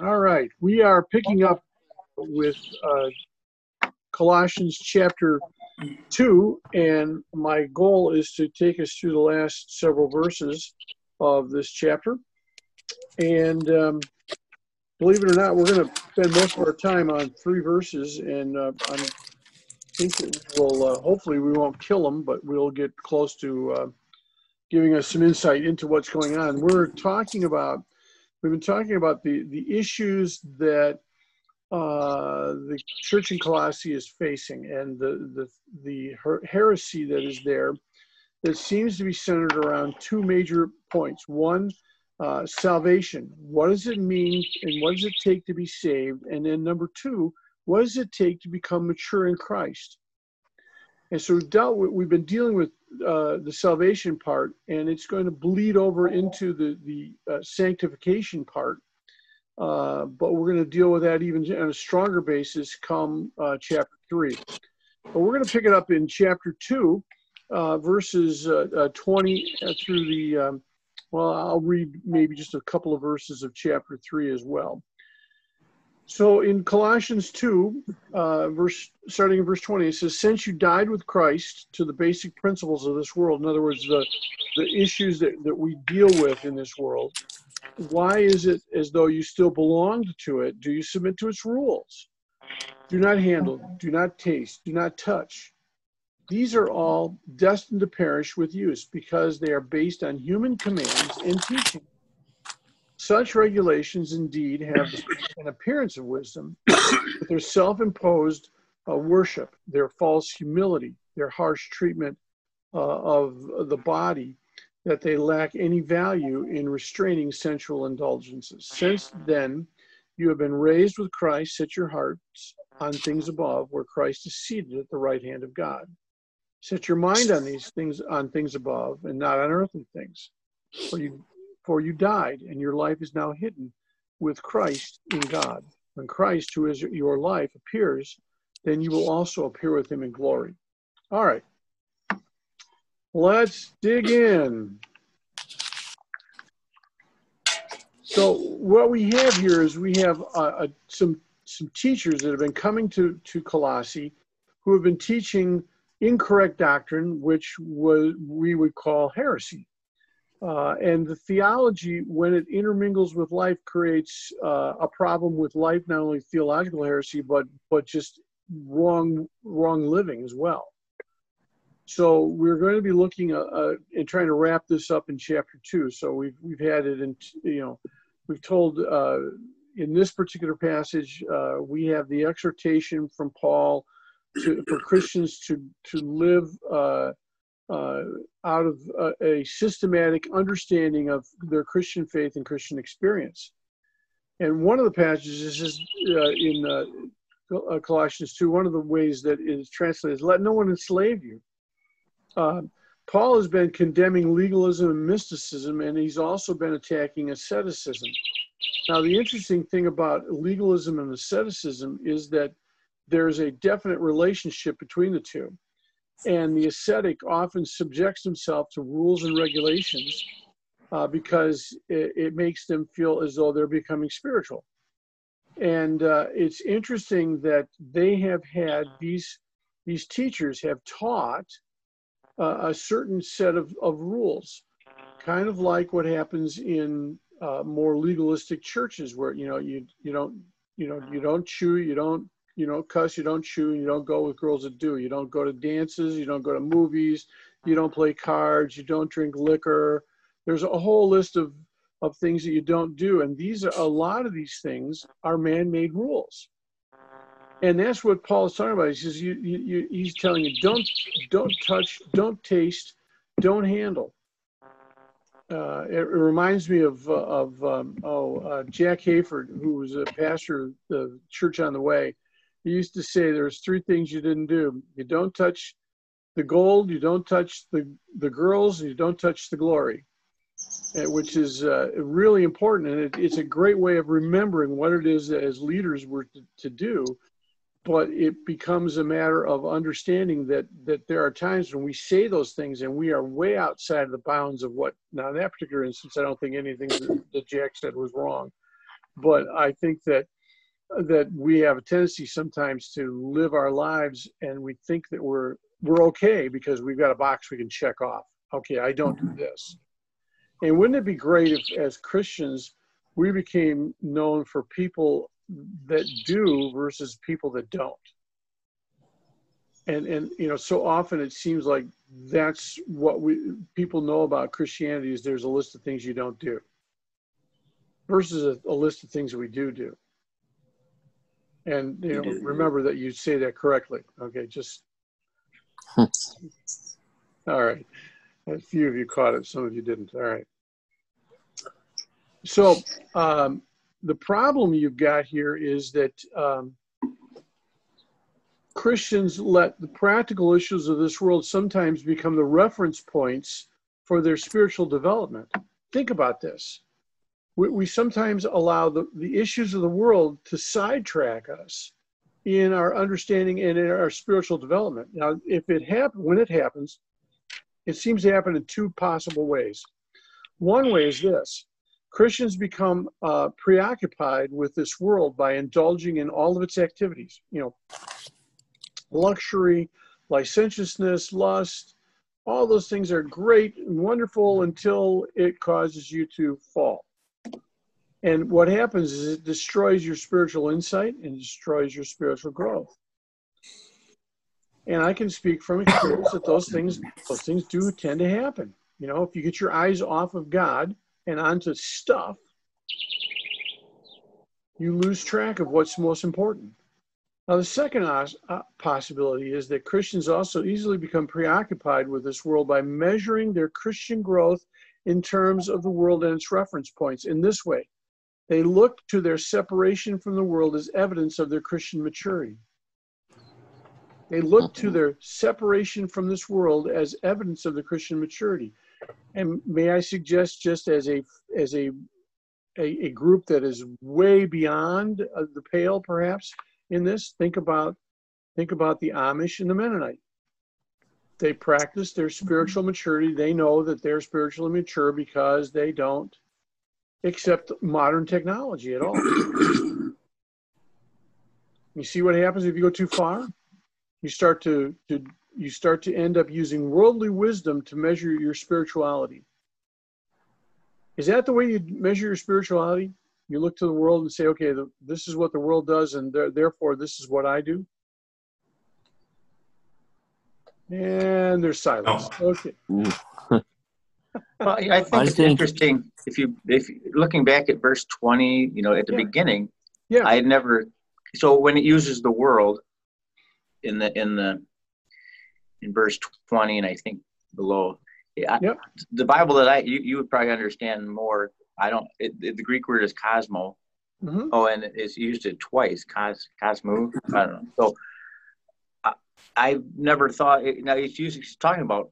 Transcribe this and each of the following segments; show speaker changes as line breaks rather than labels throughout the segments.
All right. We are picking up with uh, Colossians chapter 2, and my goal is to take us through the last several verses of this chapter. And um, believe it or not, we're going to spend most of our time on three verses, and uh, i think we'll uh, hopefully we won't kill them, but we'll get close to uh, giving us some insight into what's going on. We're talking about we've been talking about the the issues that uh, the church in Colossae is facing and the the the heresy that is there that seems to be centered around two major points. One, uh, salvation. What does it mean, and what does it take to be saved? And then number two, what does it take to become mature in Christ? And so we've dealt with, we've been dealing with uh, the salvation part, and it's going to bleed over into the the uh, sanctification part. Uh, but we're going to deal with that even on a stronger basis come uh, chapter three. But we're going to pick it up in chapter two, uh, verses uh, 20 through the. Um, well, I'll read maybe just a couple of verses of chapter three as well. So in Colossians 2, uh, verse starting in verse 20, it says, Since you died with Christ to the basic principles of this world, in other words, the, the issues that, that we deal with in this world, why is it as though you still belonged to it? Do you submit to its rules? Do not handle, do not taste, do not touch. These are all destined to perish with use because they are based on human commands and teaching. Such regulations indeed have an appearance of wisdom, but their self imposed uh, worship, their false humility, their harsh treatment uh, of the body, that they lack any value in restraining sensual indulgences. Since then, you have been raised with Christ, set your hearts on things above, where Christ is seated at the right hand of God. Set your mind on these things, on things above, and not on earthly things. For you for you died, and your life is now hidden with Christ in God. When Christ, who is your life, appears, then you will also appear with him in glory. All right. Let's dig in. So what we have here is we have uh, uh, some some teachers that have been coming to to Colossae, who have been teaching incorrect doctrine, which was we would call heresy. Uh, and the theology, when it intermingles with life, creates uh, a problem with life, not only theological heresy, but but just wrong wrong living as well. So we're going to be looking uh, uh, and trying to wrap this up in chapter two. So we've we've had it in you know we've told uh, in this particular passage we have the exhortation from Paul to, for Christians to to live uh, out of uh, a systematic understanding of their Christian faith and Christian experience. And one of the passages is uh, in uh, uh, Colossians 2, one of the ways that is translated is let no one enslave you. Uh, Paul has been condemning legalism and mysticism, and he's also been attacking asceticism. Now, the interesting thing about legalism and asceticism is that there's a definite relationship between the two and the ascetic often subjects himself to rules and regulations uh, because it, it, makes them feel as though they're becoming spiritual. And uh, it's interesting that they have had these these teachers have taught uh, a certain set of, of rules, kind of like what happens in uh, more legalistic churches, where you know you you don't you know you don't chew, you don't you don't cuss, you don't chew, you don't go with girls that do. You don't go to dances, you don't go to movies, you don't play cards, you don't drink liquor. There's a whole list of, of things that you don't do. And these are a lot of these things are man-made rules. And that's what Paul is talking about. He says you, you, you, he's telling you don't don't touch, don't taste, don't handle. Uh, it, it, reminds me of uh, of um, oh uh, Jack Hayford, who was a pastor of the Church on the Way he used to say there's three things you didn't do. You don't touch the gold, you don't touch the, the girls, you don't touch the glory, eh, which is uh, really important. And it, it's a great way of remembering what it is that as leaders we're to, to do. But it becomes a matter of understanding that that there are times when we say those things and we are way outside of the bounds of what. Now, in that particular instance, I don't think anything that, that Jack said was wrong but I think that that we have a tendency sometimes to live our lives and we think that we're we're okay because we've got a box we can check off. Okay, I don't do mm-hmm. this. And wouldn't it be great if, as Christians, we became known for people that do versus people that don't? And and you know, so often it seems like that's what we people know about Christianity is there's a list of things you don't do versus a, a list of things we do do. And you know, remember that you say that correctly. Okay, just all right. A few of you caught it, some of you didn't. All right. So um, the problem you've got here is that um, Christians let the practical issues of this world sometimes become the reference points for their spiritual development. Think about this. We, we sometimes allow the, the issues of the world to sidetrack us in our understanding and in our spiritual development. Now, if it happens, when it happens, it seems to happen in two possible ways. One way is this Christians become uh, preoccupied with this world by indulging in all of its activities, you know, luxury, licentiousness, lust, all those things are great and wonderful until it causes you to fall. And what happens is it destroys your spiritual insight and destroys your spiritual growth. And I can speak from experience that those things those things do tend to happen. You know, if you get your eyes off of God and onto stuff, you lose track of what's most important. Now, the second uh, possibility is that Christians also easily become preoccupied with this world by measuring their Christian growth in terms of the world and its reference points in this way they look to their separation from the world as evidence of their Christian maturity. They look to their separation from this world as evidence of the Christian maturity. And may I suggest, just as a as a a, a group that is way beyond uh, the pale, perhaps in this, think about think about the Amish and the Mennonite. They practice their spiritual maturity. They know that they're spiritually mature because they don't accept modern technology at all. you see what happens if you go too far? You start to, to you start to end up using worldly wisdom to measure your spirituality. Is that the way you measure your spirituality? You look to the world and say, okay, the, this is what the world does, and th- therefore this is what I do. And there's silence. Oh. Okay.
well, I think I it's think... interesting if you if looking back at verse 20, you know, at the yeah. beginning, yeah, I had never. So when it uses the world in the in the in verse 20, and I think below, I, yep. the Bible that I you, you would probably understand more. I don't. It, it, the Greek word is cosmo. Mm-hmm. Oh, and it's used it twice. Cos cosmo. I don't know. So I, I've never thought. Now it's using. He's talking about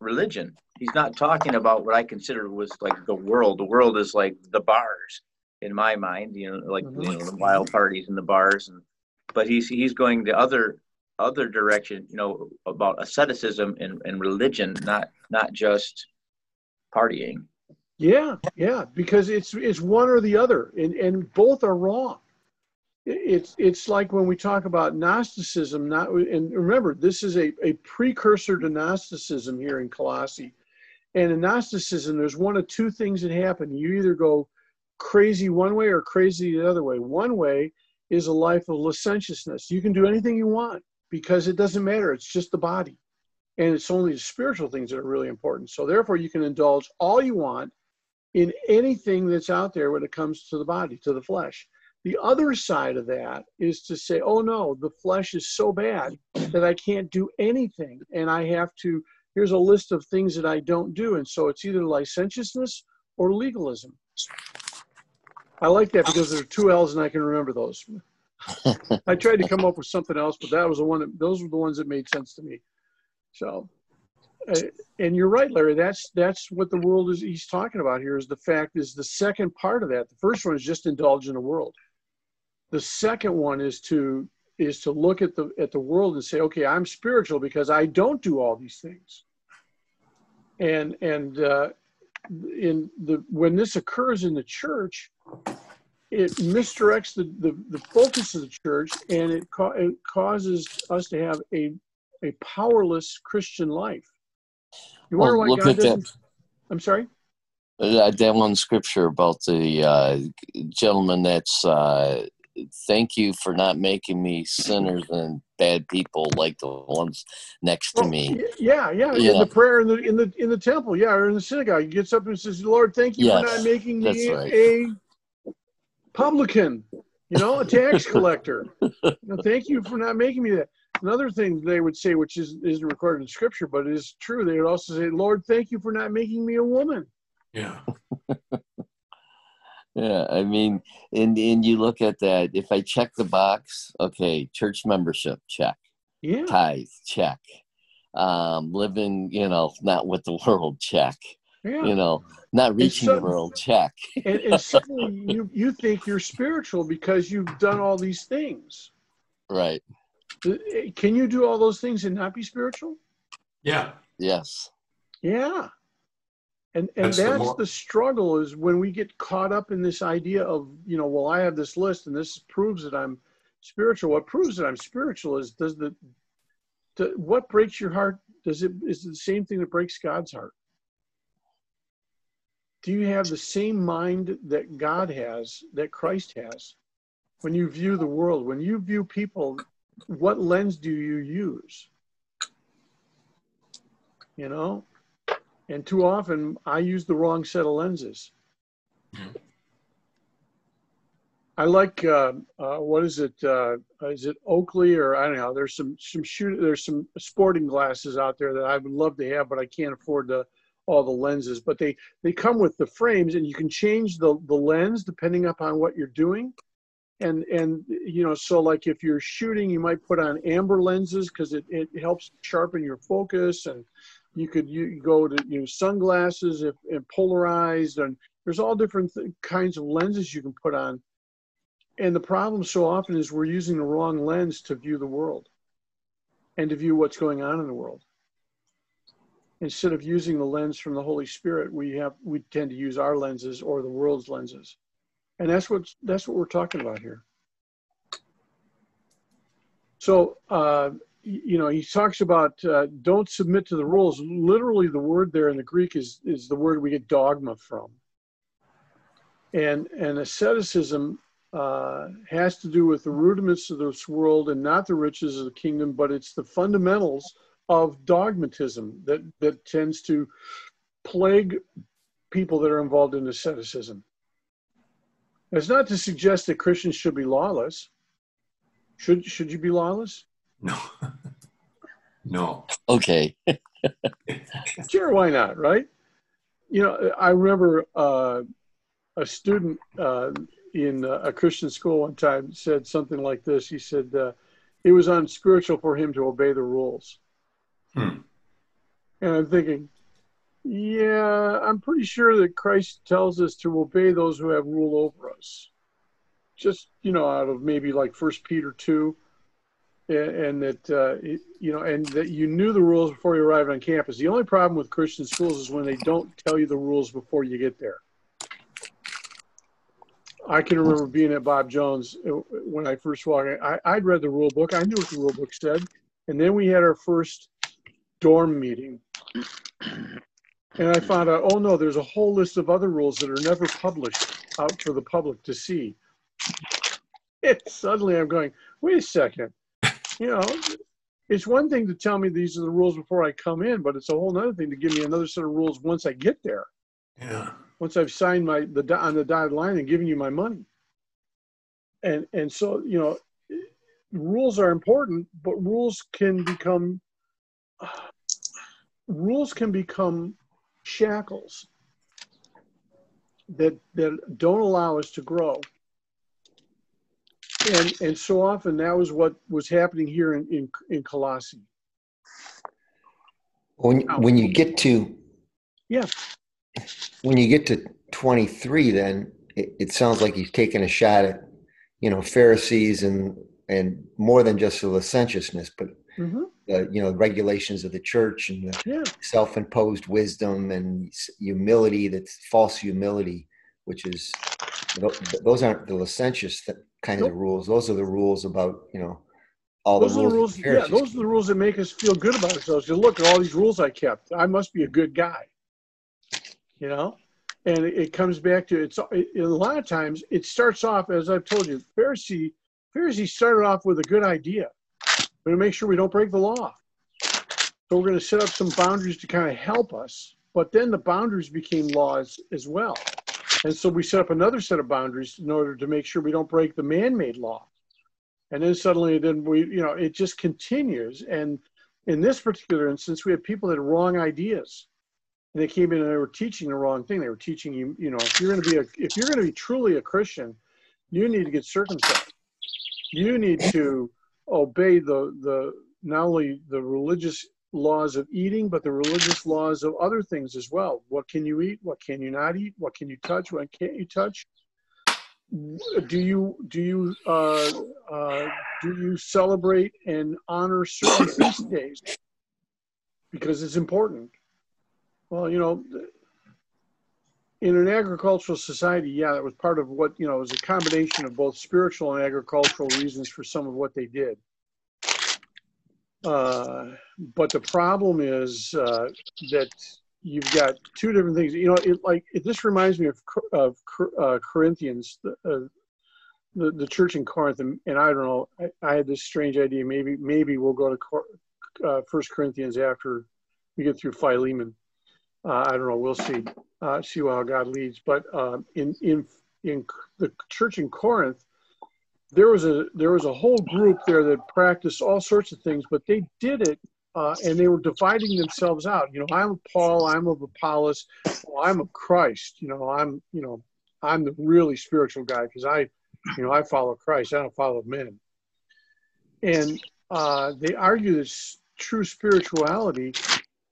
religion. He's not talking about what I consider was like the world. The world is like the bars in my mind, you know, like mm-hmm. you know, the wild parties and the bars and but he's he's going the other other direction, you know, about asceticism and, and religion, not not just partying.
Yeah, yeah, because it's it's one or the other, and and both are wrong it's it's like when we talk about Gnosticism. Not and remember, this is a, a precursor to Gnosticism here in Colossae. And in Gnosticism, there's one of two things that happen. You either go crazy one way or crazy the other way. One way is a life of licentiousness. You can do anything you want because it doesn't matter. It's just the body. And it's only the spiritual things that are really important. So therefore, you can indulge all you want in anything that's out there when it comes to the body, to the flesh. The other side of that is to say, oh no, the flesh is so bad that I can't do anything. And I have to, here's a list of things that I don't do. And so it's either licentiousness or legalism. I like that because there are two L's and I can remember those. I tried to come up with something else, but that was the one that, those were the ones that made sense to me. So, uh, and you're right, Larry. That's that's what the world is. He's talking about here. Is the fact is the second part of that. The first one is just indulge in the world. The second one is to is to look at the at the world and say, okay, I'm spiritual because I don't do all these things. And and uh, in the when this occurs in the church, it misdirects the, the, the focus of the church and it, ca- it causes us to have a, a powerless Christian life. You wonder well, why God doesn't. That. I'm sorry?
Uh, that one scripture about the uh, gentleman that's uh, thank you for not making me sinners and bad people like the ones next to me.
Yeah, yeah. You in know. the prayer in the in the in the temple, yeah, or in the synagogue, he gets up and says, "Lord, thank you yes, for not making me right. a publican, you know, a tax collector. you know, thank you for not making me that." Another thing they would say, which is isn't recorded in Scripture, but it is true, they would also say, "Lord, thank you for not making me a woman."
Yeah.
yeah, I mean, and and you look at that. If I check the box, okay, church membership, check.
Yeah.
Tithe, check. Um, living, you know, not with the world, check. Yeah. You know, not reaching the world, check.
and, and suddenly you you think you're spiritual because you've done all these things.
Right.
Uh, can you do all those things and not be spiritual?
Yeah.
Yes.
Yeah. And and that's, that's the, the, struggle is when we get caught up in this idea of, you know, well, I have this list and this proves that I'm spiritual. What proves that I'm spiritual is does the, what breaks your heart does it is it the same thing that breaks God's heart? Do you have the same mind that God has, that Christ has? When you view the world, when you view people, what lens do you use? You know, and too often I use the wrong set of lenses. Mm-hmm. I like uh, uh, what is it? Uh, is it Oakley or I don't know? There's some some shoot. There's some sporting glasses out there that I would love to have, but I can't afford the all the lenses. But they they come with the frames, and you can change the the lens depending upon what you're doing. And and you know, so like if you're shooting, you might put on amber lenses because it, it helps sharpen your focus and you could you go to you know sunglasses if, if polarized and there's all different th- kinds of lenses you can put on. And the problem so often is we're using the wrong lens to view the world and to view what's going on in the world. Instead of using the lens from the holy spirit we have we tend to use our lenses or the world's lenses. And that's what that's what we're talking about here. So uh, you know, he talks about uh, don't submit to the rules. Literally, the word there in the Greek is is the word we get dogma from. And and asceticism uh, has to do with the rudiments of this world and not the riches of the kingdom, but it's the fundamentals of dogmatism that that tends to plague people that are involved in asceticism. It's not to suggest that Christians should be lawless. Should should you be lawless?
No. no.
Okay.
sure, why not, right? You know, I remember uh, a student uh, in a Christian school one time said something like this. He said, uh, it was unspiritual for him to obey the rules. Hmm. And I'm thinking, yeah, I'm pretty sure that Christ tells us to obey those who have rule over us. Just, you know, out of maybe like First Peter 2 and that uh, you know, and that you knew the rules before you arrived on campus. The only problem with Christian schools is when they don't tell you the rules before you get there. I can remember being at Bob Jones uh, when I first walked. I, I'd read the rule book. I knew what the rule book said, and then we had our first dorm meeting, and I found out, oh no, there's a whole list of other rules that are never published out for the public to see. And suddenly, I'm going, wait a second you know, it's one thing to tell me these are the rules before I come in, but it's a whole other thing to give me another set of rules once I get there.
Yeah.
Once I've signed my the on the dotted line and given you my money. And and so you know, rules are important, but rules can become rules can become shackles that that don't allow us to grow and and so often that was what was happening here in in, in Colossae.
When when you get to
yeah,
when you get to twenty three, then it, it, sounds like he's taking a shot at you know Pharisees and and more than just the licentiousness, but mm-hmm. the you know regulations of the church and the yeah. self imposed wisdom and humility that's false humility which is those aren't the licentious kind nope. of rules. Those are the rules about you know all
those
the rules.
Are the rules yeah, those are the rules that make us feel good about ourselves. You look at all these rules I kept. I must be a good guy. You know, and it comes back to it's it, a lot of times it starts off as I've told you. Pharisee Pharisee started off with a good idea. We're going to make sure we don't break the law. So we're going to set up some boundaries to kind of help us. But then the boundaries became laws as well. And so we set up another set of boundaries in order to make sure we don't break the man-made law. And then suddenly, then we, you know, it just continues. And in this particular instance, we had people that had wrong ideas, and they came in and they were teaching the wrong thing. They were teaching you, you know, if you're going to be a, if you're going to be truly a Christian, you need to get circumcised. You need to obey the the not only the religious laws of eating, but the religious laws of other things as well. What can you eat? What can you not eat? What can you touch? What can't you touch? Do you do you uh, uh, do you celebrate and honor certain feast days because it's important? Well, you know, in an agricultural society, yeah, that was part of what you know. It was a combination of both spiritual and agricultural reasons for some of what they did. Uh, but the problem is uh, that you've got two different things. You know, it like it, this reminds me of of uh, Corinthians, the, uh, the, the church in Corinth, and, and I don't know. I, I, had this strange idea. Maybe maybe we'll go to uh, First Corinthians after we get through Philemon. Uh, I don't know. We'll see. see how God leads. But in in in the church in Corinth, there was a there was a whole group there that practiced all sorts of things, but they did it uh, and they were dividing themselves out. You know, I'm Paul, I'm of Apollos, well, I'm of Christ. You know, I'm you know I'm the really spiritual guy because I, you know, I follow Christ. I don't follow men. And uh, they argue that true spirituality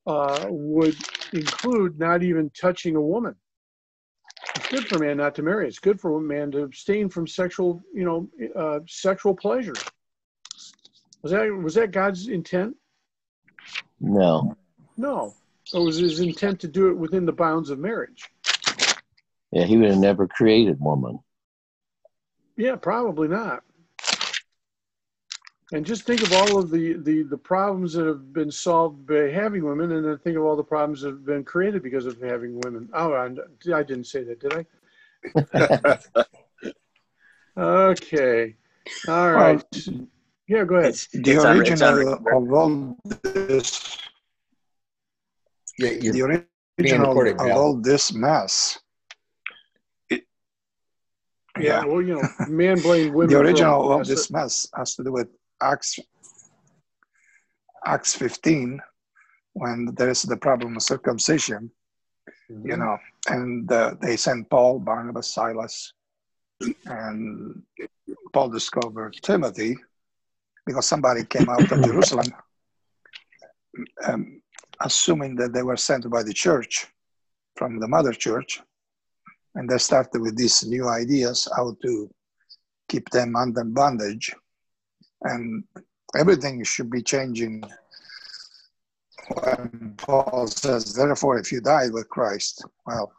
uh, would include not even touching a woman it's good for man not to marry. It's good for a man to abstain from sexual, you know, uh, sexual pleasure. Was that was that God's intent?
No.
No. It was his intent to do it within the bounds of marriage.
Yeah, he would have never created woman.
Yeah, probably not. And just think of all of the, the, the problems that have been solved by having women, and then think of all the problems that have been created because of having women. Oh, I, I didn't say that, did I? okay. All right. Well, yeah, go ahead.
The it's original of all this. Yeah, the original of all this mess.
It, yeah, yeah, well, you know, man blame women.
the original of this mess has to do with Acts Acts 15 when there's the problem of circumcision, mm-hmm. you know, and uh, they sent Paul, Barnabas, Silas, and Paul discovered Timothy because somebody came out of Jerusalem um, assuming that they were sent by the church from the mother church. And they started with these new ideas how to keep them under bondage and everything should be changing when Paul says, therefore, if you die with Christ, well,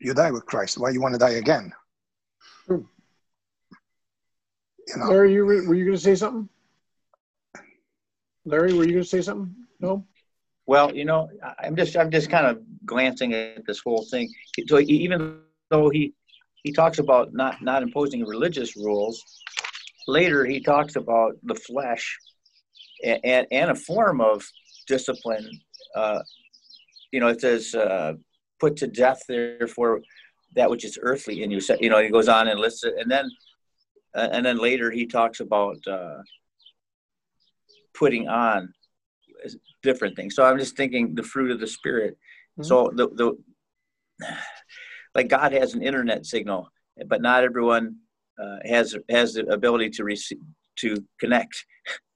you die with Christ. Why you want to die again? Hmm.
You know. Larry, you were, were you going to say something? Larry, were you going to say something? No.
Well, you know, I'm just I'm just kind of glancing at this whole thing. So even though he he talks about not not imposing religious rules, later he talks about the flesh and, and, and a form of discipline. Uh, you know, it says, uh, put to death, therefore, that which is earthly in you. So, you know, he goes on and lists it. And then, uh, and then later he talks about uh, putting on different things. So I'm just thinking the fruit of the spirit. Mm-hmm. So the, the, like God has an internet signal, but not everyone uh, has has the ability to receive to connect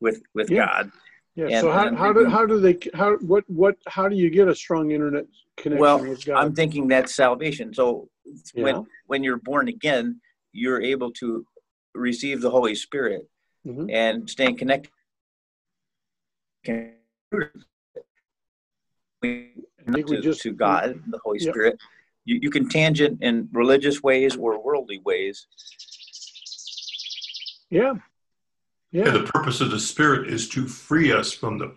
with with
yeah.
God.
Yeah. And, so how, how do how do they how what what how do you get a strong internet connection
well,
with God?
I'm thinking that's salvation. So yeah. when when you're born again, you're able to receive the Holy Spirit mm-hmm. and staying connected. To,
just,
to God, the Holy Spirit, you, you can tangent in religious ways or worldly ways.
Yeah.
Yeah. yeah. The purpose of the Spirit is to free us from the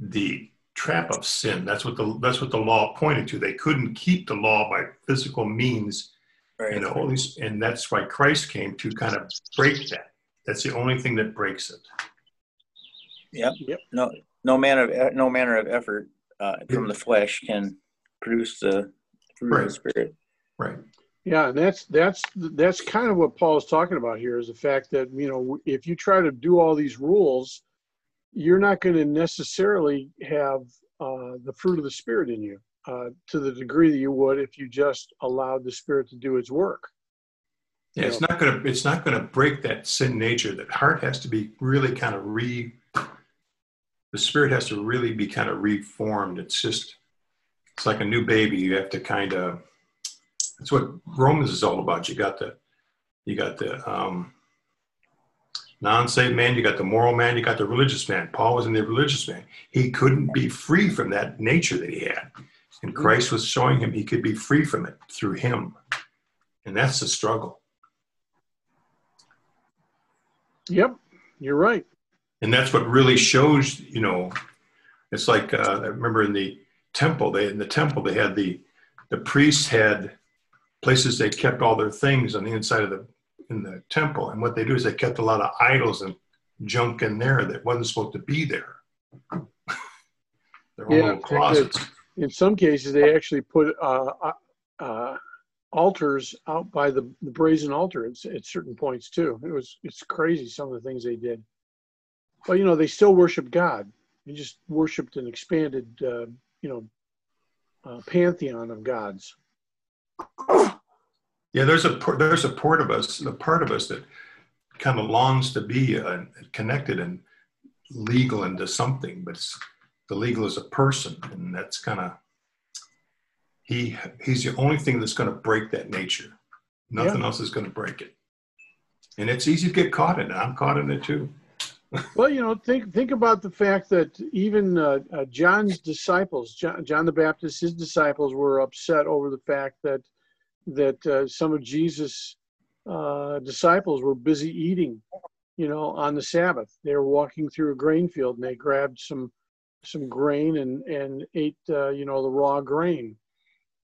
the trap of sin. That's what the that's what the law pointed to. They couldn't keep the law by physical means, right. and the Holy and that's why Christ came to kind of break that. That's the only thing that breaks it.
Yep. Yep. No, no manner of no manner of effort uh, from the flesh can produce the fruit right. of the spirit.
Right.
Yeah, and that's that's that's kind of what Paul's talking about here is the fact that you know if you try to do all these rules, you're not going to necessarily have uh, the fruit of the spirit in you uh, to the degree that you would if you just allowed the spirit to do its work.
Yeah, it's not gonna it's not gonna break that sin nature. That heart has to be really kind of re the spirit has to really be kind of reformed. It's just, it's like a new baby. You have to kind of, that's what Romans is all about. You got the, you got the um, non-saved man, you got the moral man, you got the religious man. Paul was in the religious man. He couldn't be free from that nature that he had. And Christ was showing him he could be free from it through him. And that's the struggle.
Yep, you're right
and that's what really shows you know it's like uh, i remember in the temple they in the temple they had the the priests had places they kept all their things on the inside of the in the temple. And what they do is they kept a lot of idols and junk in there that wasn't supposed to be there.
They're yeah, closets. in some cases they actually put uh, uh, uh, altars out by the, the brazen altar at, at certain points too. It was it's crazy some of the things they did. But you know, they still worship God. They just worshipped an expanded, uh, you know, uh, pantheon of gods.
Yeah, there's a there's a part of us, a part of us that kind of longs to be uh, connected and legal into something, but it's the legal is a person, and that's kind of he he's the only thing that's going to break that nature. Nothing yeah. else is going to break it, and it's easy to get caught in it. I'm caught in it too
well, you know, think think about the fact that even uh, uh, John's disciples, John, John, the Baptist, his disciples were upset over the fact that that uh, some of Jesus' uh, disciples were busy eating, you know, on the Sabbath. They were walking through a grain field and they grabbed some some grain and and ate, uh, you know, the raw grain,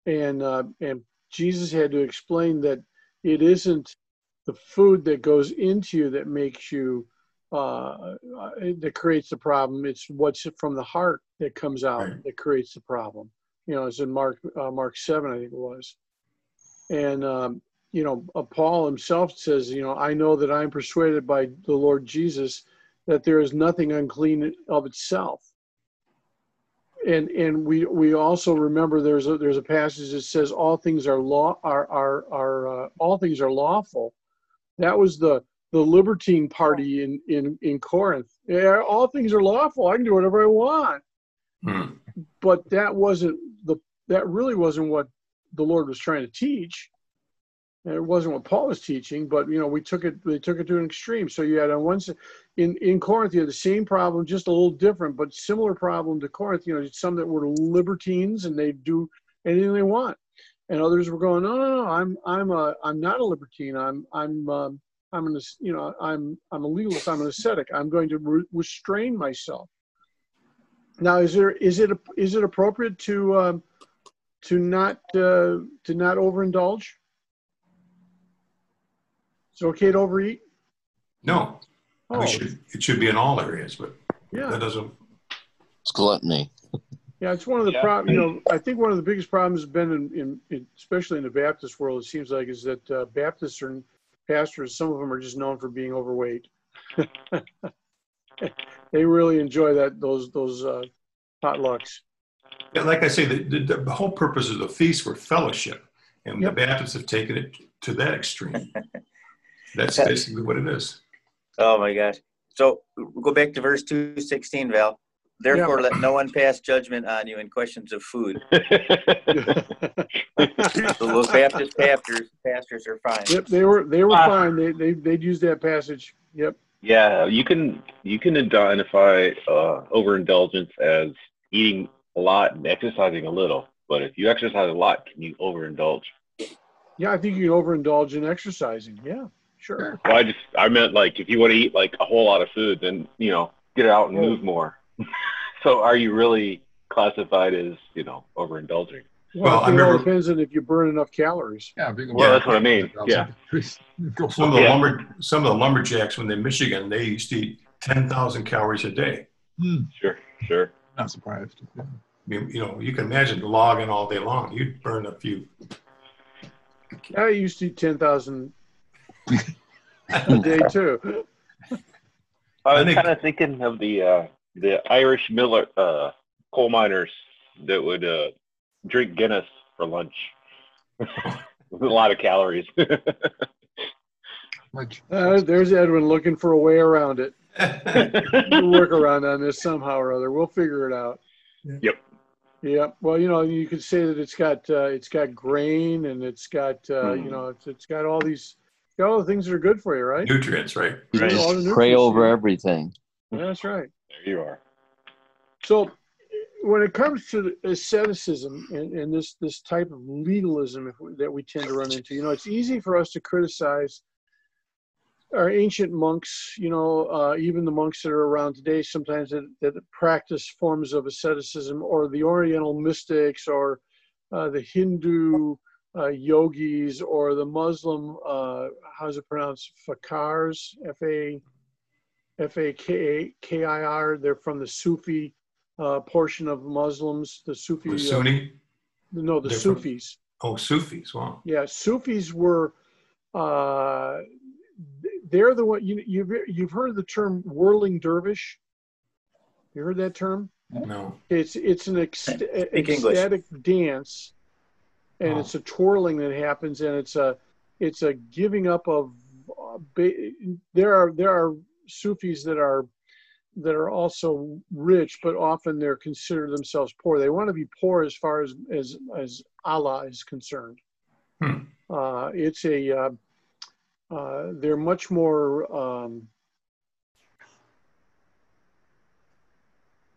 and uh, and Jesus had to explain that it isn't the food that goes into you that makes you uh, that creates the problem. It's what's from the heart that comes out right. that creates the problem. You know, it's in Mark uh, Mark seven, I think it was, and um, you know, uh, Paul himself says, you know, I know that I'm persuaded by the Lord Jesus that there is nothing unclean of itself. And and we we also remember there's a there's a passage that says all things are law are are are uh, all things are lawful. That was the the libertine party in in in Corinth. Yeah, all things are lawful. I can do whatever I want. Hmm. But that wasn't the that really wasn't what the Lord was trying to teach. And it wasn't what Paul was teaching, but you know, we took it they took it to an extreme. So you had on one in, in Corinth, you had the same problem, just a little different, but similar problem to Corinth. You know, some that were libertines and they do anything they want. And others were going, no, no, no, I'm I'm a I'm not a libertine. I'm I'm um, I'm an, you know, I'm, I'm a legalist. I'm an ascetic. I'm going to re- restrain myself. Now, is there, is it, is it appropriate to, um, to not, uh, to not overindulge? Is it okay to overeat?
No. Oh. We should, it should be in all areas, but
yeah.
that doesn't.
It's gluttony.
Yeah, it's one of the yeah. problems. You know, I think one of the biggest problems has been in, in, in, especially in the Baptist world. It seems like is that uh, Baptists are pastors, some of them are just known for being overweight. they really enjoy that those those uh, potlucks.
Yeah, like I say, the, the, the, whole purpose of the feast were fellowship, and yep. the Baptists have taken it to that extreme. That's basically what it is.
Oh my gosh! So we'll go back to verse two sixteen, Val. Therefore, yeah. let no one pass judgment on you in questions of food. so those Baptist pastors, pastors are fine.
Yep, they were they were uh, fine. They they they'd use that passage. Yep.
Yeah, you can you can identify uh, overindulgence as eating a lot and exercising a little. But if you exercise a lot, can you overindulge?
Yeah, I think you can overindulge in exercising. Yeah, sure.
Well, I just I meant like if you want to eat like a whole lot of food, then you know get out and move more. So are you really classified as you know overindulging?
Well, well it all depends on if you burn enough calories.
Yeah, well, that's what I mean. Yeah.
some of the yeah. lumber, some of the lumberjacks when they're in Michigan, they used to eat ten thousand calories a day.
Hmm. Sure, sure.
Not surprised.
Yeah. You, you know, you can imagine logging all day long. You'd burn a few.
I used to eat ten thousand a day too.
I was kind of thinking of the uh, the Irish miller uh, coal miners that would uh, drink Guinness for lunch. a lot of calories.
uh, there's Edwin looking for a way around it. we'll work around on this somehow or other. We'll figure it out.
Yep.
Yeah. Well, you know, you could say that it's got uh, it's got grain and it's got uh, mm. you know it's, it's got all these got all the things that are good for you, right?
Nutrients, right?
right. Pray over everything.
That's right.
There you are.
So when it comes to asceticism and, and this this type of legalism that we tend to run into, you know, it's easy for us to criticize our ancient monks. You know, uh, even the monks that are around today, sometimes that, that practice forms of asceticism, or the Oriental mystics, or uh, the Hindu uh, yogis, or the Muslim. Uh, how's it pronounced? Fakars, F A F A K K I R. They're from the Sufi uh, portion of Muslims, the Sufi.
The Sunni?
Uh, no, the Sufis.
From, oh, Sufis, wow.
Yeah, Sufis were, uh, they're the one, you, you've, you've heard the term whirling dervish? You heard that term?
No.
It's, it's an ecstatic dance and oh. it's a twirling that happens and it's a, it's a giving up of, uh, there are, there are Sufis that are that are also rich, but often they're considered themselves poor. They want to be poor as far as as, as Allah is concerned. Hmm. Uh, it's a uh, uh, they're much more um,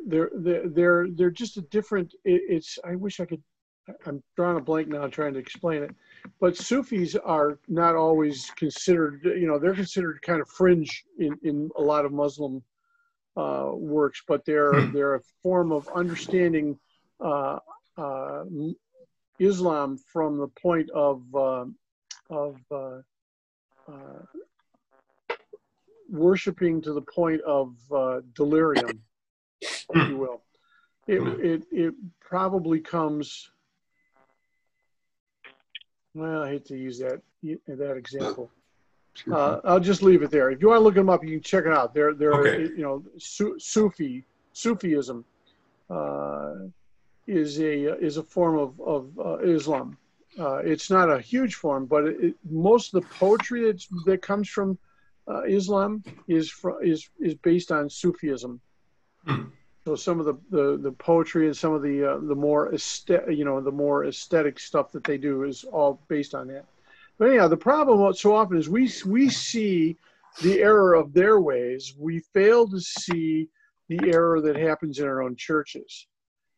they're they're they're they're just a different. It, it's I wish I could. I'm drawing a blank now, trying to explain it. But Sufis are not always considered. You know, they're considered kind of fringe in in a lot of Muslim uh, works, but they're hmm. they're a form of understanding uh, uh, Islam from the point of uh, of uh, uh, worshiping to the point of delirium, if you will. It, hmm. it it probably comes. Well, I hate to use that that example. Uh, I'll just leave it there. If you want to look them up, you can check it out. They're they're okay. you know Su- Sufi Sufism uh, is a is a form of of uh, Islam. Uh, it's not a huge form, but it, most of the poetry that's, that comes from uh, Islam is fr- is is based on Sufism. Hmm. So some of the, the, the poetry and some of the uh, the more aesthetic, you know the more aesthetic stuff that they do is all based on that. But anyhow, the problem so often is we we see the error of their ways. We fail to see the error that happens in our own churches.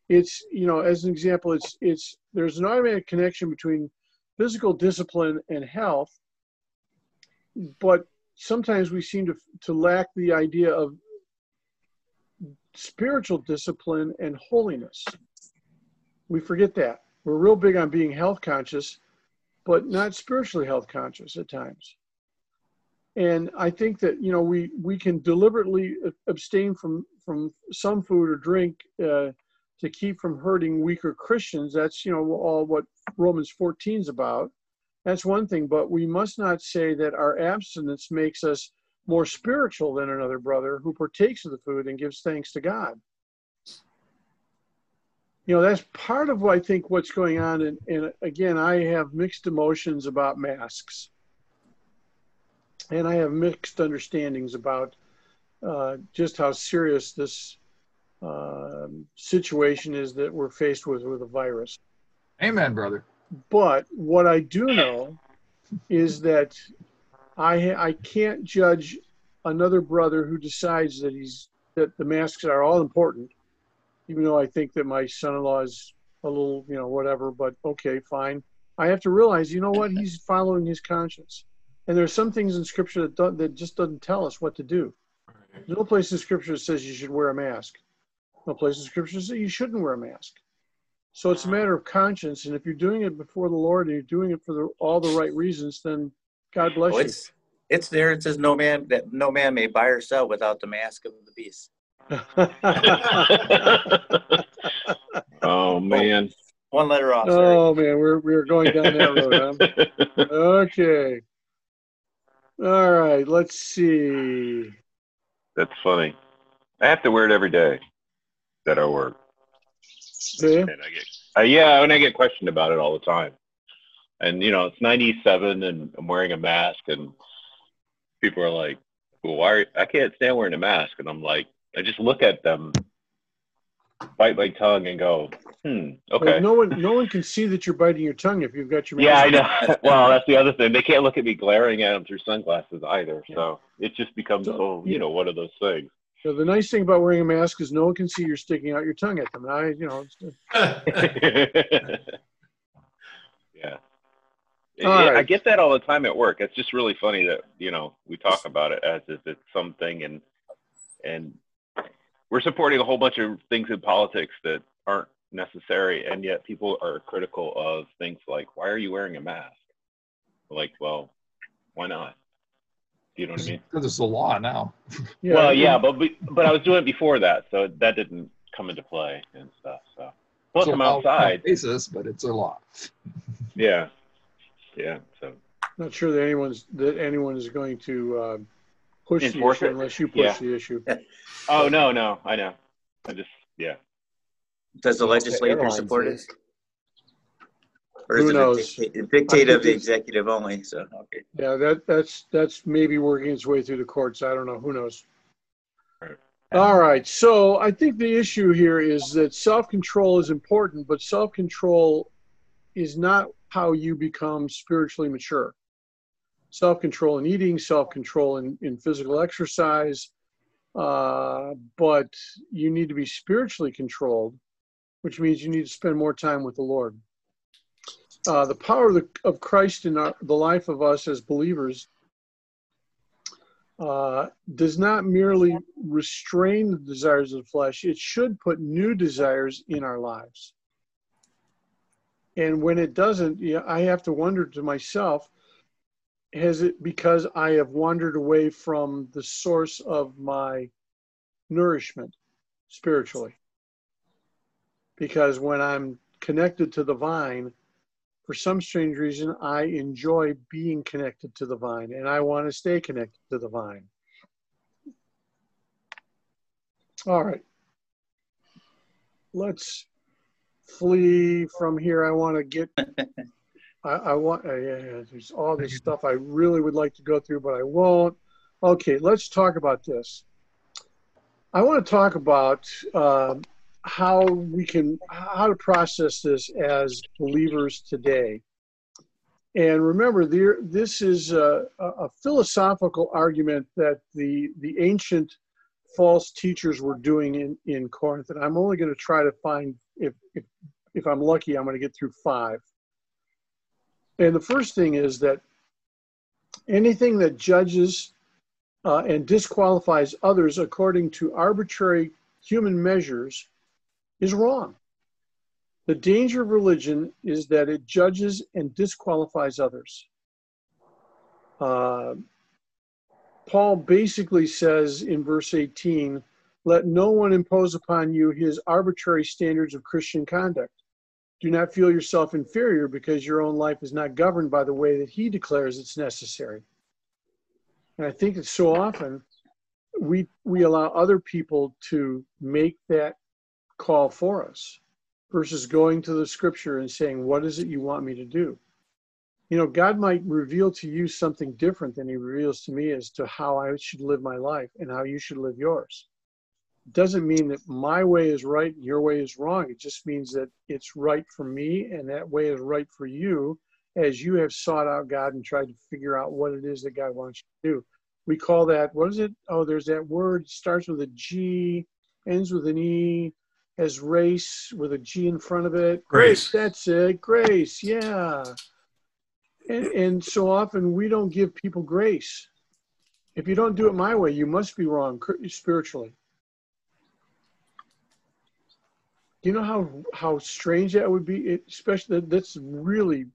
It's you know, as an example, it's it's there's an automatic connection between physical discipline and health, but sometimes we seem to to lack the idea of spiritual discipline and holiness. We forget that. We're real big on being health conscious, but not spiritually health conscious at times. And I think that you know we we can deliberately abstain from from some food or drink uh, to keep from hurting weaker Christians. That's you know all what Romans 14 is about. That's one thing, but we must not say that our abstinence makes us more spiritual than another brother who partakes of the food and gives thanks to God. You know that's part of what i think what's going on and, and again i have mixed emotions about masks. And i have mixed understandings about uh, just how serious this uh, situation is that we're faced with with a virus.
Amen brother.
But what i do know is that i i can't judge another brother who decides that he's that the masks are all important even though I think that my son-in-law is a little, you know, whatever, but okay, fine. I have to realize, you know what? He's following his conscience. And there's some things in scripture that, do, that just doesn't tell us what to do. There's no place in scripture that says you should wear a mask. No place in scripture that says you shouldn't wear a mask. So it's a matter of conscience. And if you're doing it before the Lord and you're doing it for the, all the right reasons, then God bless well,
you. It's, it's there. It says no man that no man may buy or sell without the mask of the beast.
oh man.
One letter off.
Sorry. Oh man, we're we're going down that road. Huh? okay. All right. Let's see.
That's funny. I have to wear it every day that I work.
Yeah.
And I get, uh, yeah, and I get questioned about it all the time. And you know, it's 97, and I'm wearing a mask, and people are like, "Well, why? Are, I can't stand wearing a mask." And I'm like, I just look at them, bite my tongue, and go, "Hmm, okay."
Well, no one, no one can see that you're biting your tongue if you've got your. Mask.
Yeah, I know. well, that's the other thing. They can't look at me glaring at them through sunglasses either. So it just becomes so, so you know, one of those things.
So the nice thing about wearing a mask is no one can see you're sticking out your tongue at them. I, you know.
yeah. Right. I get that all the time at work. It's just really funny that you know we talk about it as if it's something, and and we're supporting a whole bunch of things in politics that aren't necessary, and yet people are critical of things like, "Why are you wearing a mask?" Like, well, why not? You know what I mean?
Because it's the law now.
yeah, well, yeah, but but I was doing it before that, so that didn't come into play and stuff. So plus I'm outside.
Basis, but it's a law.
yeah, yeah. So
not sure that anyone's that anyone is going to uh, push Enforce the issue it? unless you push yeah. the issue.
oh no, no, I know. I just yeah.
Does the legislature support it?
Or Who knows?
Dictate, dictate of the executive only. So okay.
Yeah, that that's that's maybe working its way through the courts. I don't know. Who knows? All right. So I think the issue here is that self control is important, but self control is not how you become spiritually mature. Self control in eating, self control in, in physical exercise, uh, but you need to be spiritually controlled, which means you need to spend more time with the Lord uh, the power of, the, of Christ in our, the life of us as believers uh, does not merely restrain the desires of the flesh, it should put new desires in our lives. And when it doesn't, yeah, I have to wonder to myself, has it because I have wandered away from the source of my nourishment spiritually? Because when I'm connected to the vine, for some strange reason, I enjoy being connected to the vine and I want to stay connected to the vine. All right. Let's flee from here. I want to get, I, I want, uh, yeah, yeah, there's all this stuff I really would like to go through, but I won't. Okay, let's talk about this. I want to talk about uh, how we can how to process this as believers today. And remember, there, this is a, a, philosophical argument that the the ancient false teachers were doing in, in Corinth. And I'm only going to try to find if, if if I'm lucky, I'm going to get through five. And the first thing is that anything that judges uh, and disqualifies others according to arbitrary human measures is wrong. The danger of religion is that it judges and disqualifies others. Uh, Paul basically says in verse 18, let no one impose upon you his arbitrary standards of Christian conduct. Do not feel yourself inferior because your own life is not governed by the way that he declares it's necessary. And I think that so often we we allow other people to make that call for us versus going to the scripture and saying, What is it you want me to do? You know, God might reveal to you something different than He reveals to me as to how I should live my life and how you should live yours. Doesn't mean that my way is right and your way is wrong. It just means that it's right for me and that way is right for you as you have sought out God and tried to figure out what it is that God wants you to do. We call that, what is it? Oh, there's that word, starts with a G, ends with an E, has race with a G in front of it.
Grace.
That's it. Grace. Yeah. And, and so often we don't give people grace. If you don't do it my way, you must be wrong spiritually. Do you know how how strange that would be? It, especially that's really,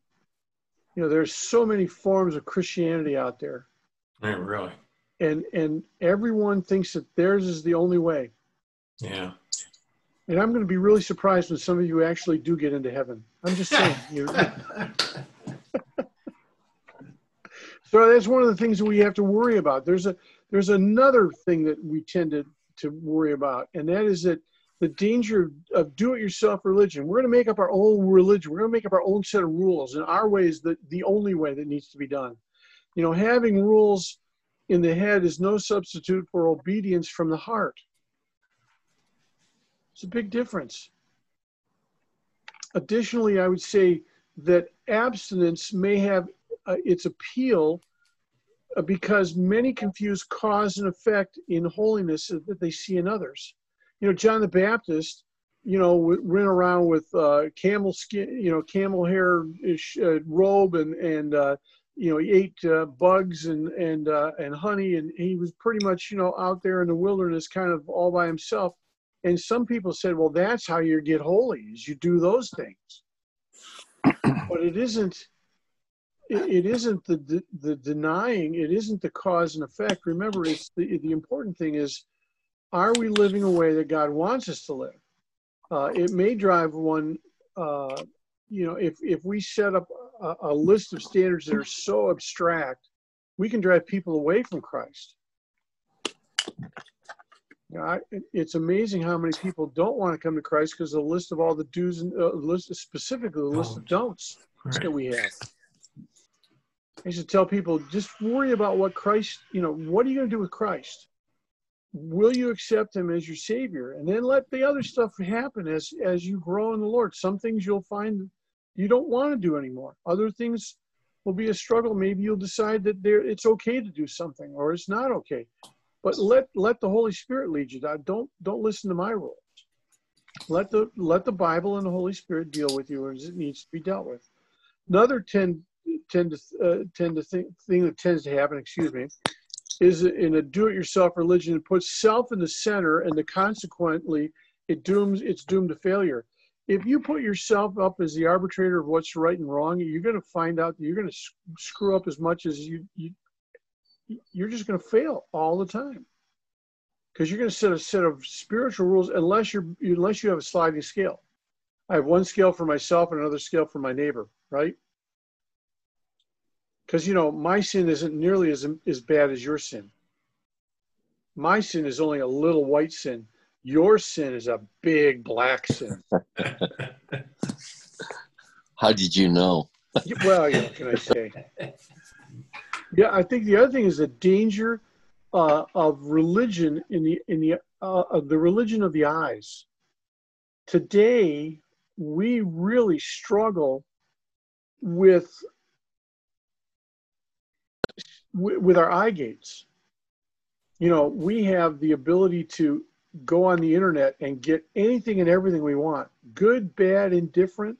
you know, there's so many forms of Christianity out there.
Yeah, really.
And and everyone thinks that theirs is the only way.
Yeah.
And I'm going to be really surprised when some of you actually do get into heaven. I'm just saying. you so that's one of the things that we have to worry about. There's a there's another thing that we tend to to worry about, and that is that the danger of do-it-yourself religion. We're going to make up our own religion. We're going to make up our own set of rules, and our way is the, the only way that needs to be done. You know, having rules in the head is no substitute for obedience from the heart. It's a big difference. Additionally, I would say that abstinence may have uh, its appeal uh, because many confuse cause and effect in holiness that they see in others you know, John the Baptist, you know, ran around with uh, camel skin, you know, camel hair uh, robe and and uh, you know he ate uh, bugs and and uh, and honey and he was pretty much you know out there in the wilderness kind of all by himself. And some people said, well, that's how you get holy is you do those things. but it isn't. It, it isn't the, the the denying. It isn't the cause and effect. Remember, it's the the important thing is are we living a way that God wants us to live? Uh, it may drive one, uh, you know, if, if we set up a, a, list of standards that are so abstract, we can drive people away from Christ. You know, I, it's amazing how many people don't want to come to Christ because the list of all the do's and uh, list specifically the list of don'ts right. that we have. I used to tell people just worry about what Christ, you know, what are you going to do with Christ? Will you accept him as your savior? And then let the other stuff happen as as you grow in the lord. Some things you'll find you don't want to do anymore. Other things will be a struggle. Maybe you'll decide that there it's okay to do something or it's not okay. But let let the holy spirit lead you. Don't don't listen to my rules. Let the let the bible and the holy spirit deal with you as it needs to be dealt with. Another tend tend to uh, tend to think thing that tends to happen excuse me is in a do-it-yourself religion it puts self in the center and the consequently it dooms it's doomed to failure. If you put yourself up as the arbitrator of what's right and wrong you're going to find out that you're going to screw up as much as you, you you're just going to fail all the time. Because you're going to set a set of spiritual rules unless you're unless you have a sliding scale. I have one scale for myself and another scale for my neighbor right because, you know, my sin isn't nearly as, as bad as your sin. My sin is only a little white sin. Your sin is a big black sin.
How did you know?
well, yeah, can I say? Yeah, I think the other thing is the danger uh, of religion in the in the uh, of the religion of the eyes. Today, we really struggle with with our eye gates. You know, we have the ability to go on the internet and get anything and everything we want, good, bad, indifferent.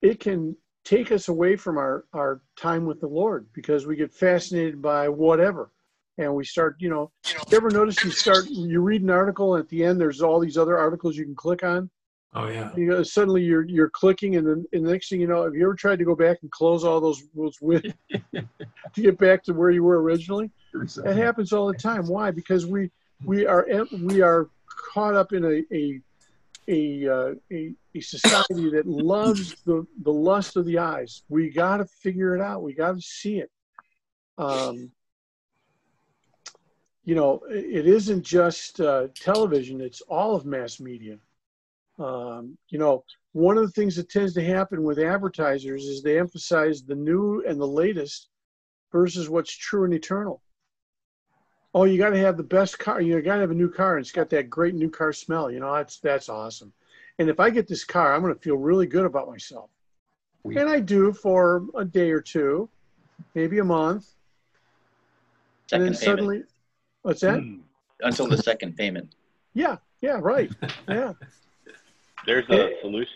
It can take us away from our, our time with the Lord because we get fascinated by whatever. And we start, you know, you ever notice you start, you read an article and at the end there's all these other articles you can click on?
Oh yeah.
You know, suddenly you're you're clicking, and then and the next thing you know, have you ever tried to go back and close all those those with to get back to where you were originally? It happens all the time. Why? Because we we are we are caught up in a a a, uh, a, a society that loves the the lust of the eyes. We got to figure it out. We got to see it. Um, you know, it isn't just uh, television; it's all of mass media. Um, you know, one of the things that tends to happen with advertisers is they emphasize the new and the latest versus what's true and eternal. Oh, you got to have the best car. You got to have a new car, and it's got that great new car smell. You know, that's that's awesome. And if I get this car, I'm going to feel really good about myself. We, and I do for a day or two, maybe a month.
Second and then payment. suddenly,
what's that?
Until the second payment.
Yeah, yeah, right. Yeah.
There's a solution.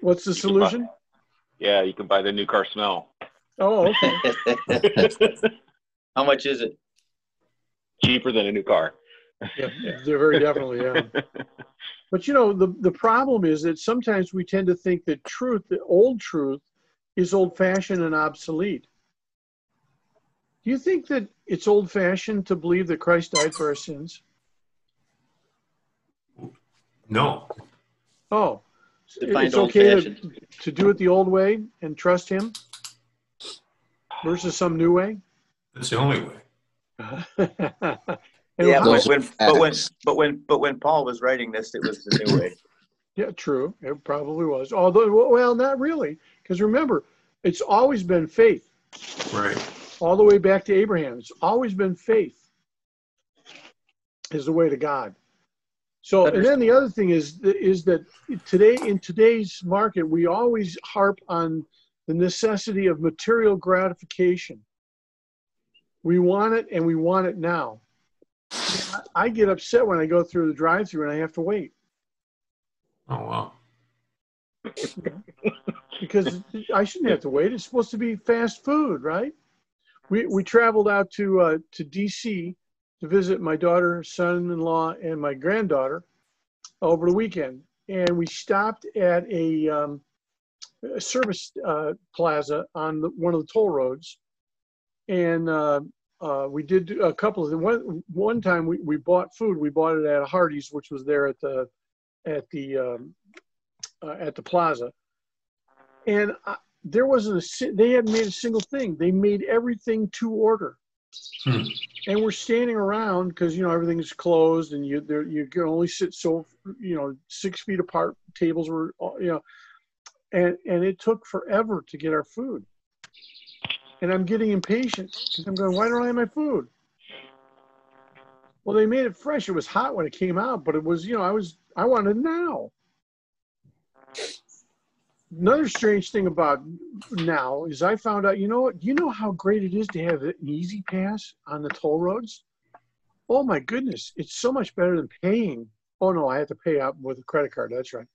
What's the solution?
Buy, yeah, you can buy the new car smell.
Oh, okay.
How much is it?
Cheaper than a new car.
Yeah, they're very definitely, yeah. But you know, the, the problem is that sometimes we tend to think that truth, the old truth, is old fashioned and obsolete. Do you think that it's old fashioned to believe that Christ died for our sins?
No.
Oh, it's okay to, to do it the old way and trust Him versus some new way?
That's the only way.
yeah, but when, but when but when but when Paul was writing this, it was the new way.
Yeah, true. It probably was. Although, well, not really, because remember, it's always been faith.
Right.
All the way back to Abraham, it's always been faith. Is the way to God. So, and then the other thing is is that today in today's market, we always harp on the necessity of material gratification. We want it, and we want it now. I get upset when I go through the drive-through and I have to wait.
Oh wow!
because I shouldn't have to wait. It's supposed to be fast food, right? We we traveled out to uh, to D.C to visit my daughter, son-in-law, and my granddaughter over the weekend, and we stopped at a, um, a service uh, plaza on the, one of the toll roads, and uh, uh, we did a couple of them. One, one time we, we bought food. We bought it at a Hardee's, which was there at the at the um, uh, at the plaza, and I, there wasn't a. They hadn't made a single thing. They made everything to order. Hmm. And we're standing around because you know everything's closed, and you there you can only sit so you know six feet apart. Tables were you know, and and it took forever to get our food. And I'm getting impatient because I'm going, why don't I have my food? Well, they made it fresh. It was hot when it came out, but it was you know I was I wanted now another strange thing about now is I found out, you know what? You know how great it is to have an E-ZPass on the toll roads? Oh my goodness, it's so much better than paying. Oh no, I have to pay out with a credit card. That's right.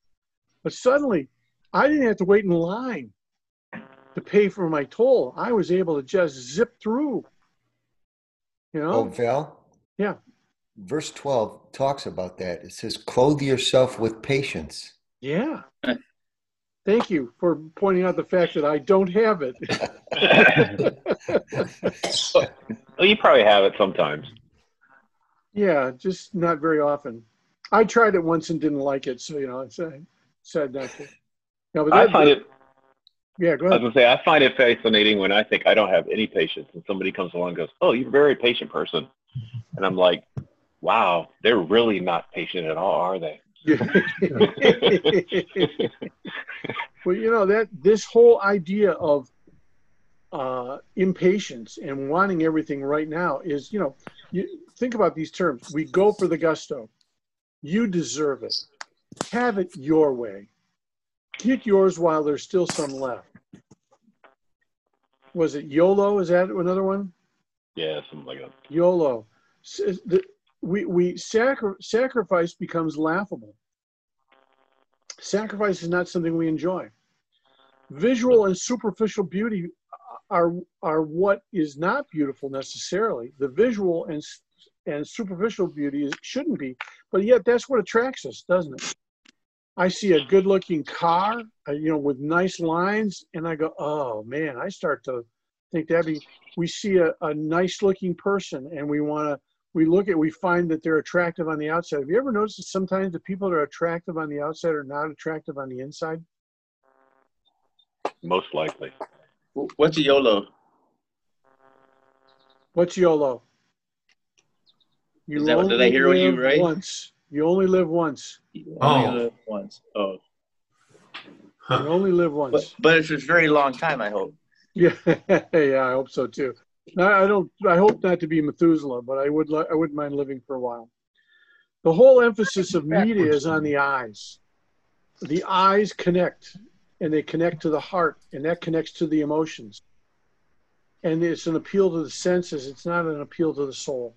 But suddenly, I didn't have to wait in line to pay for my toll. I was able to just zip through. You know?
Oh, Val?
Yeah.
Verse 12 talks about that. It says, clothe yourself with patience.
Yeah. Uh, Thank you for pointing out the fact that I don't have it.
well, you probably have it sometimes.
Yeah, just not very often. I tried it once and didn't like it, so you know, it's uh, said that.
No, but I find it.
Yeah, go ahead.
I was gonna say I find it fascinating when I think I don't have any patience, and somebody comes along and goes, "Oh, you're a very patient person," and I'm like, "Wow, they're really not patient at all, are they?" well,
you know that this whole idea of uh, impatience and wanting everything right now is, you know, you think about these terms. We go for the gusto. You deserve it. Have it your way. Get yours while there's still some left. Was it YOLO? Is that another one?
Yeah, something like that.
YOLO we, we sacri- sacrifice becomes laughable. Sacrifice is not something we enjoy. Visual and superficial beauty are, are what is not beautiful necessarily. The visual and, and superficial beauty is, shouldn't be, but yet that's what attracts us, doesn't it? I see a good looking car, uh, you know, with nice lines, and I go, oh man, I start to think that we see a, a nice looking person and we want to we look at we find that they're attractive on the outside. Have you ever noticed that sometimes the people that are attractive on the outside are not attractive on the inside?
Most likely.
What's a YOLO?
What's YOLO?
You Is that what did I hear you right?
Once. You only live once.
You oh. only oh. live once. Oh.
Huh. You only live once.
But, but it's a very long time, I hope.
Yeah, yeah, I hope so too. I don't. I hope not to be Methuselah, but I would. I wouldn't mind living for a while. The whole emphasis of media is on the eyes. The eyes connect, and they connect to the heart, and that connects to the emotions. And it's an appeal to the senses. It's not an appeal to the soul.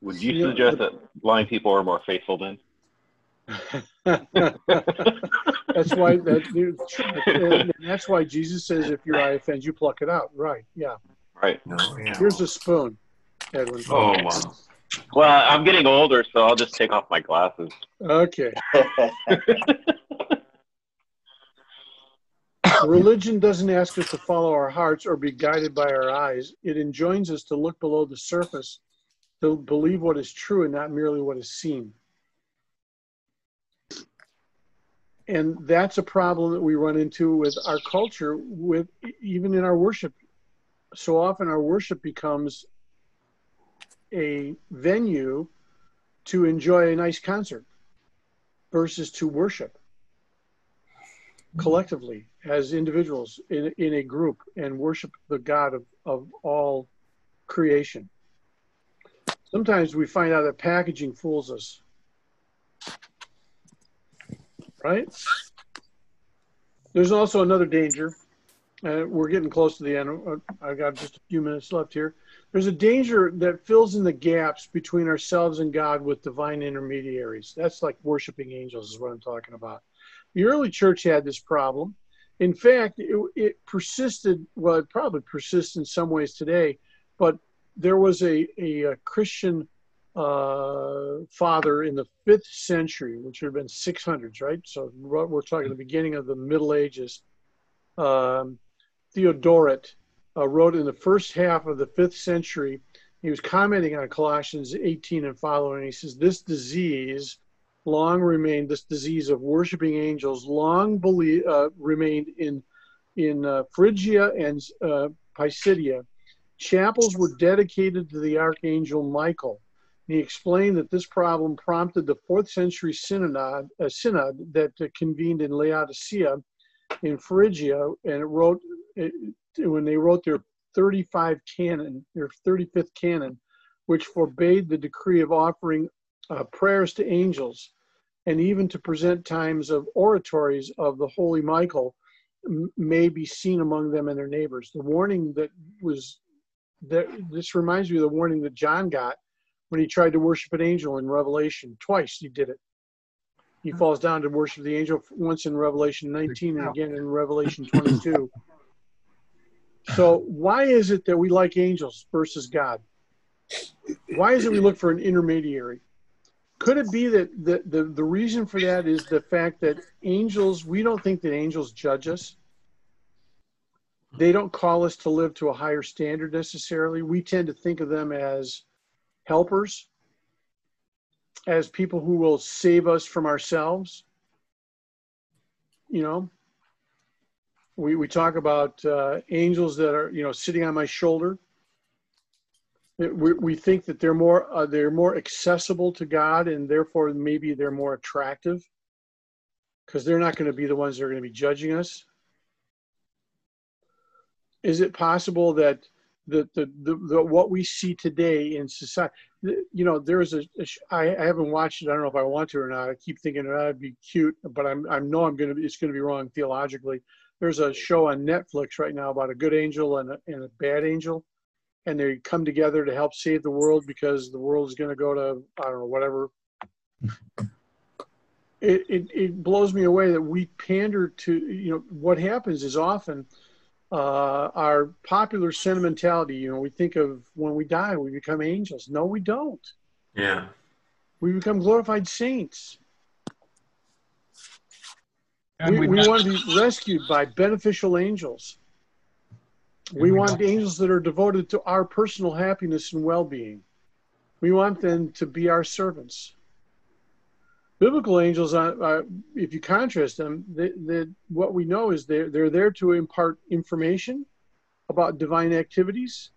Would you, you suggest know, the, that blind people are more faithful then?
that's why that, that's why Jesus says, "If your eye offends you, pluck it out." Right? Yeah.
Right.
No, yeah.
Here's a spoon, Edwin.
Oh wow.
Well, I'm getting older, so I'll just take off my glasses.
Okay. Religion doesn't ask us to follow our hearts or be guided by our eyes. It enjoins us to look below the surface, to believe what is true and not merely what is seen. And that's a problem that we run into with our culture, with even in our worship. So often our worship becomes a venue to enjoy a nice concert versus to worship collectively as individuals in, in a group and worship the God of, of all creation. Sometimes we find out that packaging fools us. Right? There's also another danger. Uh, we're getting close to the end. I've got just a few minutes left here. There's a danger that fills in the gaps between ourselves and God with divine intermediaries. That's like worshiping angels, is what I'm talking about. The early church had this problem. In fact, it, it persisted, well, it probably persists in some ways today, but there was a, a, a Christian uh, father in the fifth century, which would have been 600s, right? So we're talking the beginning of the Middle Ages. Um, Theodoret uh, wrote in the first half of the fifth century. He was commenting on Colossians 18 and following. He says, This disease long remained, this disease of worshiping angels, long believe, uh, remained in, in uh, Phrygia and uh, Pisidia. Chapels were dedicated to the archangel Michael. He explained that this problem prompted the fourth century synod, uh, synod that uh, convened in Laodicea in Phrygia, and it wrote it, when they wrote their 35 canon, their 35th canon, which forbade the decree of offering uh, prayers to angels and even to present times of oratories of the Holy Michael may be seen among them and their neighbors. The warning that was that this reminds me of the warning that John got when he tried to worship an angel in Revelation. Twice he did it. He falls down to worship the angel once in Revelation 19 and again in Revelation 22. So why is it that we like angels versus God? Why is it we look for an intermediary? Could it be that the, the, the reason for that is the fact that angels, we don't think that angels judge us. They don't call us to live to a higher standard necessarily. We tend to think of them as helpers, as people who will save us from ourselves. You know, we, we talk about uh, angels that are, you know, sitting on my shoulder we, we think that they're more uh, they're more accessible to God and therefore maybe they're more attractive because they're not going to be the ones that are going to be judging us. Is it possible that the, the, the, the what we see today in society, you know, there's a, a I, I haven't watched it. I don't know if I want to or not. I keep thinking that would be cute, but I'm, I know I'm to, it's going to be wrong theologically. There's a show on Netflix right now about a good angel and a, and a bad angel and they come together to help save the world because the world is going to go to I don't know whatever. it, it it blows me away that we pander to you know what happens is often uh, our popular sentimentality. You know, we think of when we die, we become angels. No, we don't.
Yeah.
We become glorified saints. And we, we want to be rescued by beneficial angels. We want angels that are devoted to our personal happiness and well being. We want them to be our servants. Biblical angels, uh, uh, if you contrast them, they, they, what we know is they're, they're there to impart information about divine activities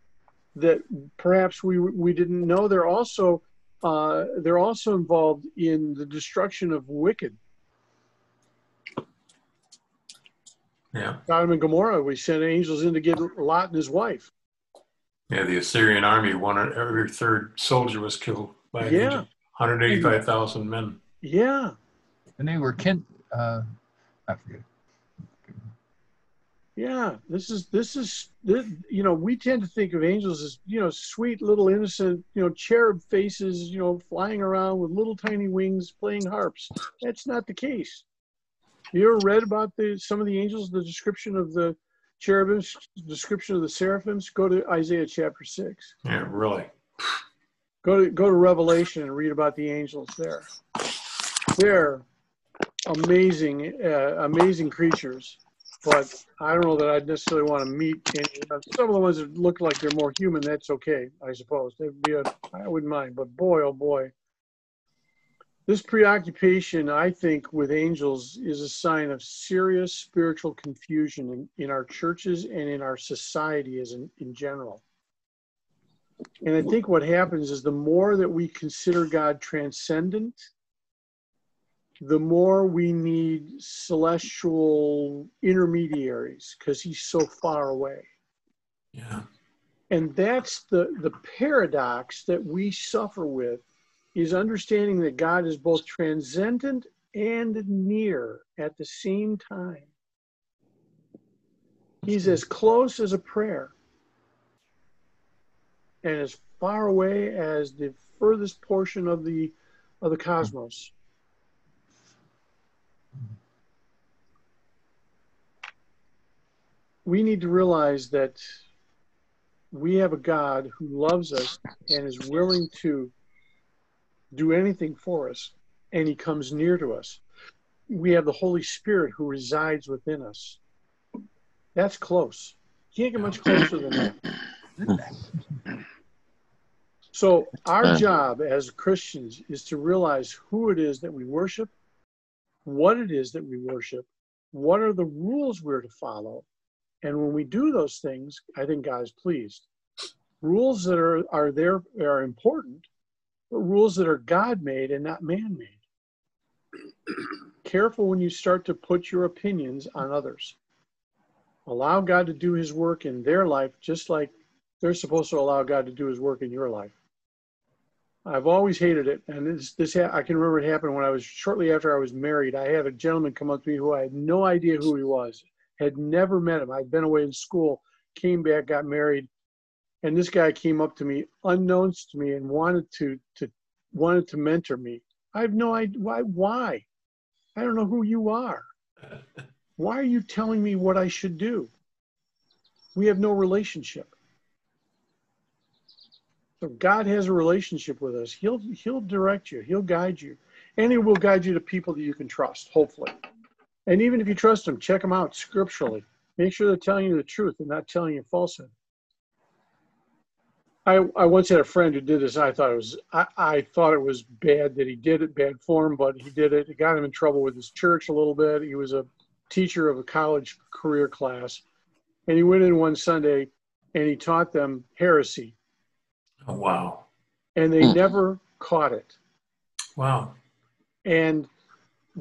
that perhaps we, we didn't know. They're also, uh, they're also involved in the destruction of wicked
Yeah.
Sodom and Gomorrah, we sent angels in to get Lot and his wife.
Yeah, the Assyrian army, one every third soldier was killed by
yeah.
angel. 185,000 men.
Yeah.
And they were kin. Uh, I forget.
Yeah, this is this is this, you know we tend to think of angels as you know sweet little innocent you know cherub faces you know flying around with little tiny wings playing harps. That's not the case. You ever read about the some of the angels, the description of the cherubims, description of the seraphims? Go to Isaiah chapter six.
Yeah, really.
Go to go to Revelation and read about the angels there. They're amazing, uh, amazing creatures but I don't know that I'd necessarily want to meet any. Some of the ones that look like they're more human, that's okay, I suppose. That'd be a, I wouldn't mind. But boy, oh boy, this preoccupation, I think, with angels is a sign of serious spiritual confusion in, in our churches and in our society as in, in general. And I think what happens is the more that we consider God transcendent the more we need celestial intermediaries because he's so far away.
Yeah.
And that's the, the paradox that we suffer with is understanding that God is both transcendent and near at the same time. He's as close as a prayer and as far away as the furthest portion of the of the hmm. cosmos. We need to realize that we have a God who loves us and is willing to do anything for us, and He comes near to us. We have the Holy Spirit who resides within us. That's close. Can't get much closer than that. So, our uh. job as Christians is to realize who it is that we worship, what it is that we worship, what are the rules we're to follow, and when we do those things, I think God is pleased. Rules that are, are there are important, but rules that are God made and not man made. Careful when you start to put your opinions on others. Allow God to do his work in their life just like they're supposed to allow God to do his work in your life. I've always hated it, and this, this I can remember it happened when I was shortly after I was married. I had a gentleman come up to me who I had no idea who he was, had never met him. I'd been away in school, came back, got married, and this guy came up to me, unknowns to me, and wanted to to wanted to mentor me. I have no idea why. Why? I don't know who you are. Why are you telling me what I should do? We have no relationship. So God has a relationship with us. He'll He'll direct you. He'll guide you, and He will guide you to people that you can trust. Hopefully. And even if you trust them, check them out scripturally. Make sure they're telling you the truth and not telling you falsehood. I, I once had a friend who did this. I thought it was I, I thought it was bad that he did it, bad form, but he did it. It got him in trouble with his church a little bit. He was a teacher of a college career class, and he went in one Sunday and he taught them heresy.
Oh wow!
And they mm. never caught it.
Wow!
And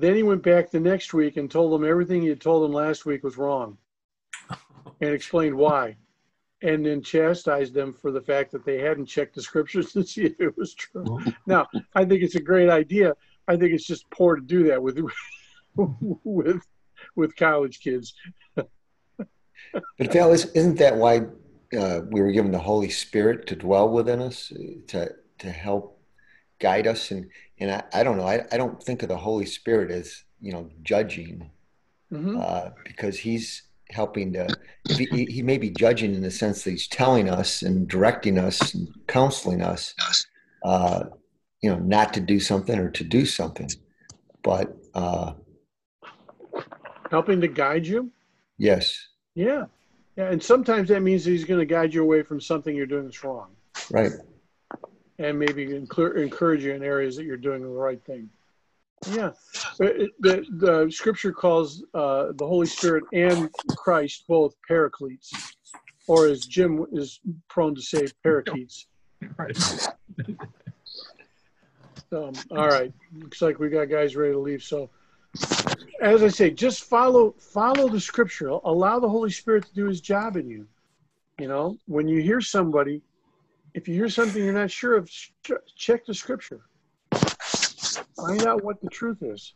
then he went back the next week and told them everything he had told them last week was wrong and explained why. And then chastised them for the fact that they hadn't checked the scriptures to see if it was true. now, I think it's a great idea. I think it's just poor to do that with with with college kids.
but Val, isn't that why uh, we were given the Holy Spirit to dwell within us to to help guide us and and I, I don't know I, I don't think of the Holy Spirit as you know judging mm-hmm. uh, because he's helping to he, he may be judging in the sense that he's telling us and directing us and counseling us uh, you know not to do something or to do something. But uh,
helping to guide you?
Yes.
Yeah. Yeah and sometimes that means he's going to guide you away from something you're doing that's wrong.
Right
and maybe encourage you in areas that you're doing the right thing. Yeah, the, the, the scripture calls uh, the Holy Spirit and Christ both paracletes, or as Jim is prone to say, parakeets. Right. Um, all right, looks like we got guys ready to leave. So, as I say, just follow follow the scripture. Allow the Holy Spirit to do His job in you. You know, when you hear somebody if you hear something you're not sure of, check the scripture. Find out what the truth is.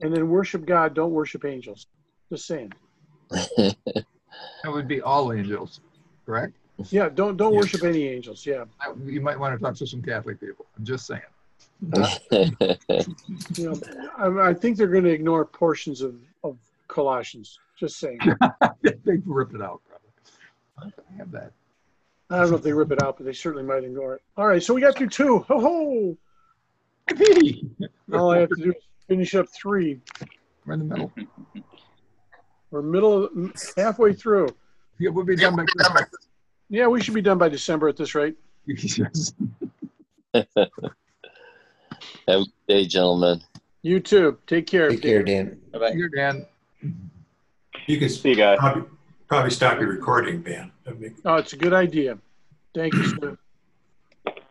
And then worship God, don't worship angels. Just saying.
that would be all angels, correct?
Yeah, don't don't worship any angels. Yeah,
you might want to talk to some Catholic people. I'm just saying.
you know, I, I think they're going to ignore portions of, of Colossians. Just saying.
they rip it out, probably. I have that.
I don't know if they rip it out, but they certainly might ignore it. All right, so we got through two. Ho ho! All I have to do is finish up three.
We're in the middle.
We're middle, halfway through.
Yeah, we'll be done by Christmas.
Yeah, we should be done by December at this rate.
yes.
Have a good day, gentlemen.
You too. Take care.
Take care, Dan.
Bye-bye.
Here, Dan.
You can
See you guys.
Probably, stop your recording, Ben.
Oh, it's a good idea. Thank you, sir.